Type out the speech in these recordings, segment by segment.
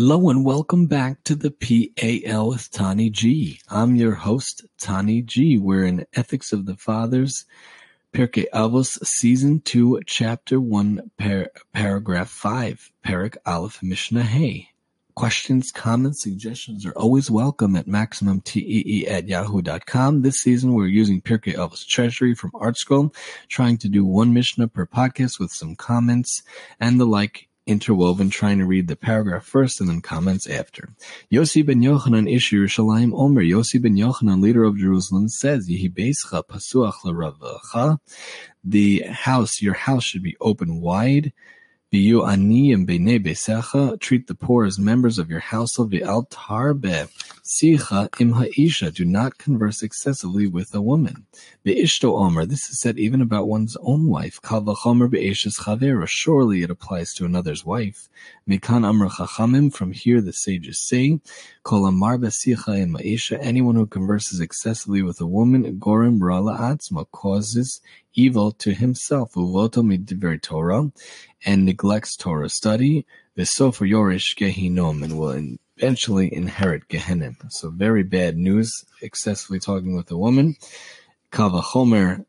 Hello and welcome back to the PAL with Tani G. I'm your host, Tani G. We're in Ethics of the Fathers, Pirkei Avos, Season 2, Chapter 1, par- Paragraph 5, Parak Aleph Mishnah Hey. Questions, comments, suggestions are always welcome at MaximumTEE at yahoo.com. This season we're using Pirkei Avos Treasury from ArtScroll, trying to do one Mishnah per podcast with some comments and the like interwoven, trying to read the paragraph first and then comments after. Yossi ben Yochanan Ish Yerushalayim Omer. Yossi ben Yochanan, leader of Jerusalem, says, Yehi Beischa Pasuach. The house, your house should be open wide V'yu aniyim b'nei besecha, treat the poor as members of your household. V'al tarbe sicha im ha'isha, do not converse excessively with a woman. Be'ishto omer, this is said even about one's own wife. Kal v'chomer be'eshes chavera, surely it applies to another's wife. Mekan amr chachamim, from here the sages say, kol amar b'sicha im ha'isha, anyone who converses excessively with a woman, gorim rala atzma, causes evil to himself, uvoto midver Torah, and neglects Torah study, v'sofer yorish gehinom, and will eventually inherit Gehenim. So very bad news, excessively talking with a woman. Kavachomer,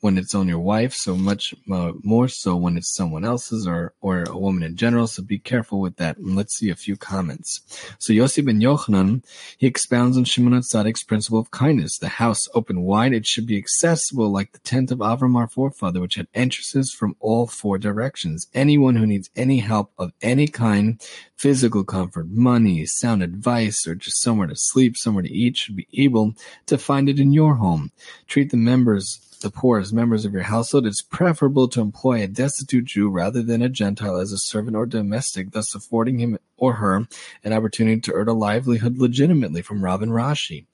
when it's on your wife, so much uh, more so when it's someone else's or, or a woman in general. So be careful with that. And let's see a few comments. So Yossi ben Yochanan, he expounds on Shimon Tzadik's principle of kindness. The house open wide, it should be accessible like the tent of Avram, our forefather, which had entrances from all four directions. Anyone who needs any help of any kind, physical comfort, money, sound advice, or just somewhere to sleep, somewhere to eat, should be able to find it in your home. Treat the members the poor as members of your household, it's preferable to employ a destitute Jew rather than a Gentile as a servant or domestic, thus affording him or her an opportunity to earn a livelihood legitimately from Rabban Rashi.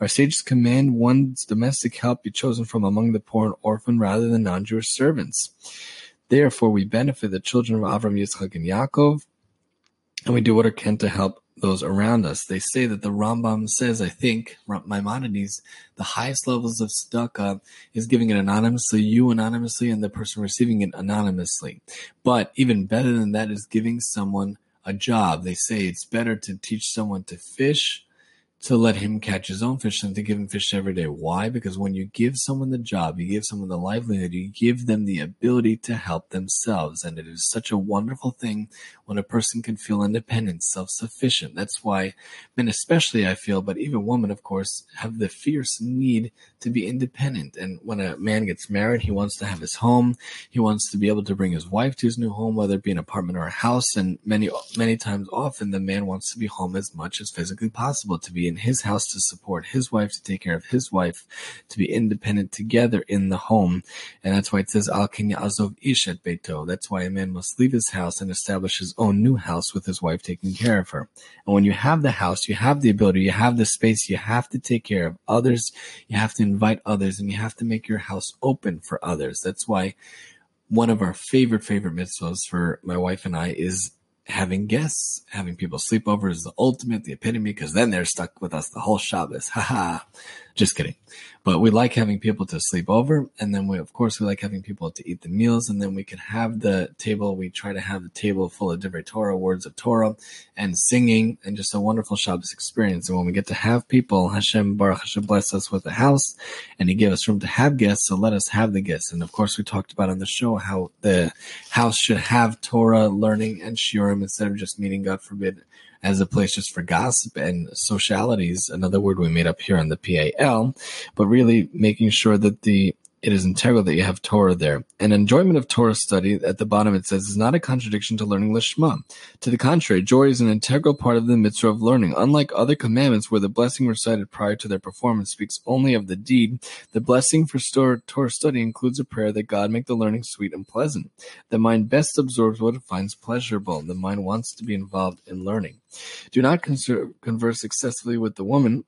Our sages command one's domestic help be chosen from among the poor and orphan rather than non-Jewish servants. Therefore, we benefit the children of Avram, Yitzchak, and Yaakov, and we do what we can to help those around us. They say that the Rambam says, I think, Maimonides, the highest levels of tzedakah is giving it anonymously, you anonymously, and the person receiving it anonymously. But even better than that is giving someone a job. They say it's better to teach someone to fish to let him catch his own fish than to give him fish every day. Why? Because when you give someone the job, you give someone the livelihood, you give them the ability to help themselves. And it is such a wonderful thing when a person can feel independent, self-sufficient. That's why men especially, I feel, but even women, of course, have the fierce need to be independent. And when a man gets married, he wants to have his home. He wants to be able to bring his wife to his new home, whether it be an apartment or a house. And many, many times often the man wants to be home as much as physically possible to be in his house to support his wife, to take care of his wife, to be independent together in the home. And that's why it says, Al Azov Ish at Beito. That's why a man must leave his house and establish his own new house with his wife taking care of her. And when you have the house, you have the ability, you have the space, you have to take care of others, you have to invite others, and you have to make your house open for others. That's why one of our favorite, favorite mitzvahs for my wife and I is having guests, having people sleep over is the ultimate, the epitome, because then they're stuck with us the whole Shabbos. Haha. Just kidding. But we like having people to sleep over. And then we, of course, we like having people to eat the meals. And then we can have the table. We try to have the table full of different Torah, words of Torah and singing and just a wonderful Shabbos experience. And when we get to have people, Hashem Baruch Hashem bless us with a house and he gave us room to have guests. So let us have the guests. And of course, we talked about on the show how the house should have Torah learning and shiurim instead of just meeting, God forbid, as a place just for gossip and socialities, another word we made up here on the PAL, but really making sure that the it is integral that you have Torah there. An enjoyment of Torah study, at the bottom it says, is not a contradiction to learning Lishma. To the contrary, joy is an integral part of the mitzvah of learning. Unlike other commandments where the blessing recited prior to their performance speaks only of the deed, the blessing for Torah study includes a prayer that God make the learning sweet and pleasant. The mind best absorbs what it finds pleasurable. The mind wants to be involved in learning. Do not converse excessively with the woman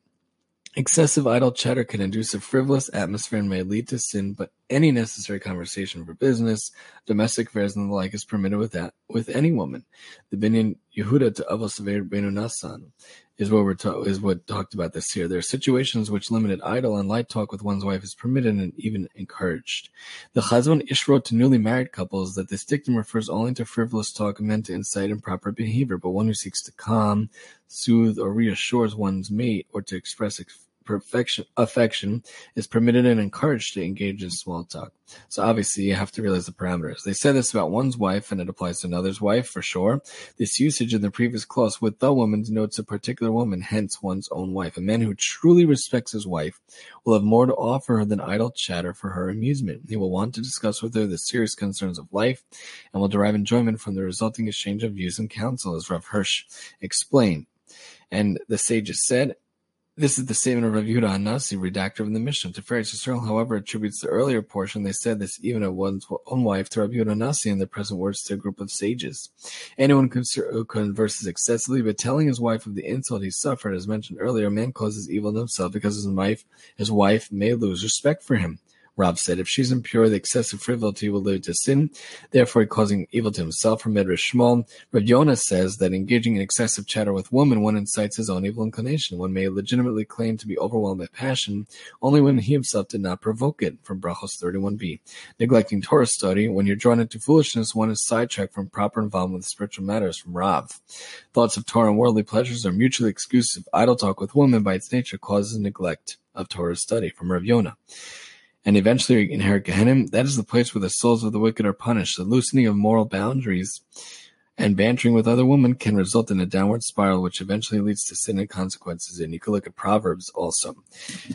Excessive idle chatter can induce a frivolous atmosphere and may lead to sin, but any necessary conversation for business, domestic affairs, and the like is permitted with that with any woman. The Binyan Yehuda to Avos Benu Nasan. is what we're ta- is what talked about this here. There are situations which limited idle and light talk with one's wife is permitted and even encouraged. The Chazon Ish wrote to newly married couples that this dictum refers only to frivolous talk meant to incite improper behavior, but one who seeks to calm, soothe, or reassures one's mate or to express ex- perfection affection is permitted and encouraged to engage in small talk. So obviously you have to realize the parameters. They said this about one's wife and it applies to another's wife for sure. This usage in the previous clause with the woman denotes a particular woman, hence one's own wife. A man who truly respects his wife will have more to offer her than idle chatter for her amusement. He will want to discuss with her the serious concerns of life and will derive enjoyment from the resulting exchange of views and counsel, as Rav Hirsch explained. And the sages said, this is the statement of Yehuda HaNasi, redactor of the Mishnah. Tiferes Yisrael, however, attributes the earlier portion. They said this even of one's own wife to Rav Yehuda HaNasi in the present words to a group of sages. Anyone who converses excessively, but telling his wife of the insult he suffered, as mentioned earlier, man causes evil to himself because his wife, his wife may lose respect for him. Rav said, if she's impure, the excessive frivolity will lead to sin, therefore causing evil to himself. From Medrash Shmuel, Rav Yonah says that engaging in excessive chatter with women, one incites his own evil inclination. One may legitimately claim to be overwhelmed by passion only when he himself did not provoke it. From Brachos 31b. Neglecting Torah study, when you're drawn into foolishness, one is sidetracked from proper involvement with spiritual matters. From Rav. Thoughts of Torah and worldly pleasures are mutually exclusive. Idle talk with women by its nature causes neglect of Torah study. From Rav Yonah and eventually inherit Gehenna, that is the place where the souls of the wicked are punished. The loosening of moral boundaries and bantering with other women can result in a downward spiral, which eventually leads to sin and consequences. And you can look at Proverbs also.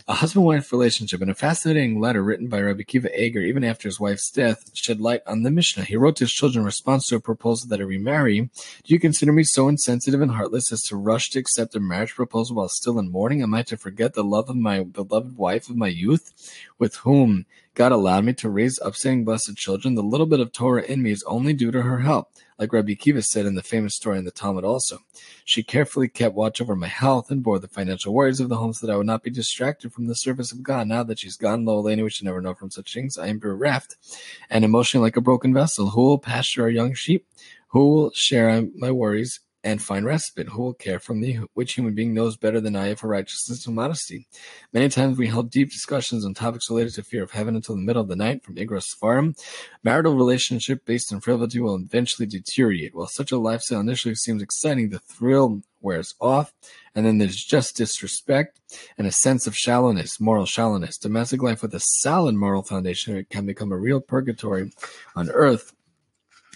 A husband wife relationship. In a fascinating letter written by Rabbi Akiva Eger, even after his wife's death, shed light on the Mishnah. He wrote to his children in response to a proposal that I remarry. Do you consider me so insensitive and heartless as to rush to accept a marriage proposal while still in mourning? Am I to forget the love of my beloved wife of my youth, with whom God allowed me to raise upstanding blessed children? The little bit of Torah in me is only due to her help like Rabbi Akiva said in the famous story in the Talmud also. She carefully kept watch over my health and bore the financial worries of the home so that I would not be distracted from the service of God. Now that she's gone, lo we should never know from such things. I am bereft and emotionally like a broken vessel. Who will pasture our young sheep? Who will share my worries and find respite. Who will care for me? Which human being knows better than I for righteousness and modesty? Many times we held deep discussions on topics related to fear of heaven until the middle of the night from Igros Farm. Marital relationship based on frivolity will eventually deteriorate. While such a lifestyle initially seems exciting, the thrill wears off, and then there's just disrespect and a sense of shallowness, moral shallowness. Domestic life with a solid moral foundation can become a real purgatory on earth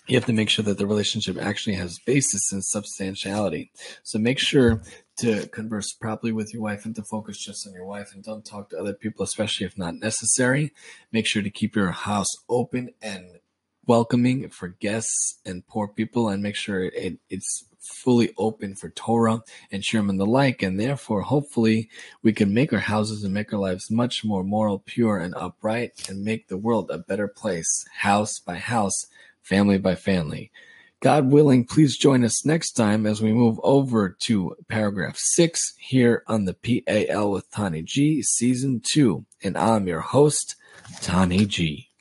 you have to make sure that the relationship actually has basis and substantiality. So make sure to converse properly with your wife and to focus just on your wife and don't talk to other people, especially if not necessary. Make sure to keep your house open and welcoming for guests and poor people and make sure it, it's fully open for Torah and Shiurim and the like. And therefore, hopefully, we can make our houses and make our lives much more moral, pure, and upright and make the world a better place, house by house family by family. God willing, please join us next time as we move over to paragraph six here on the PAL with Tani G, season two. And I'm your host, Tani G.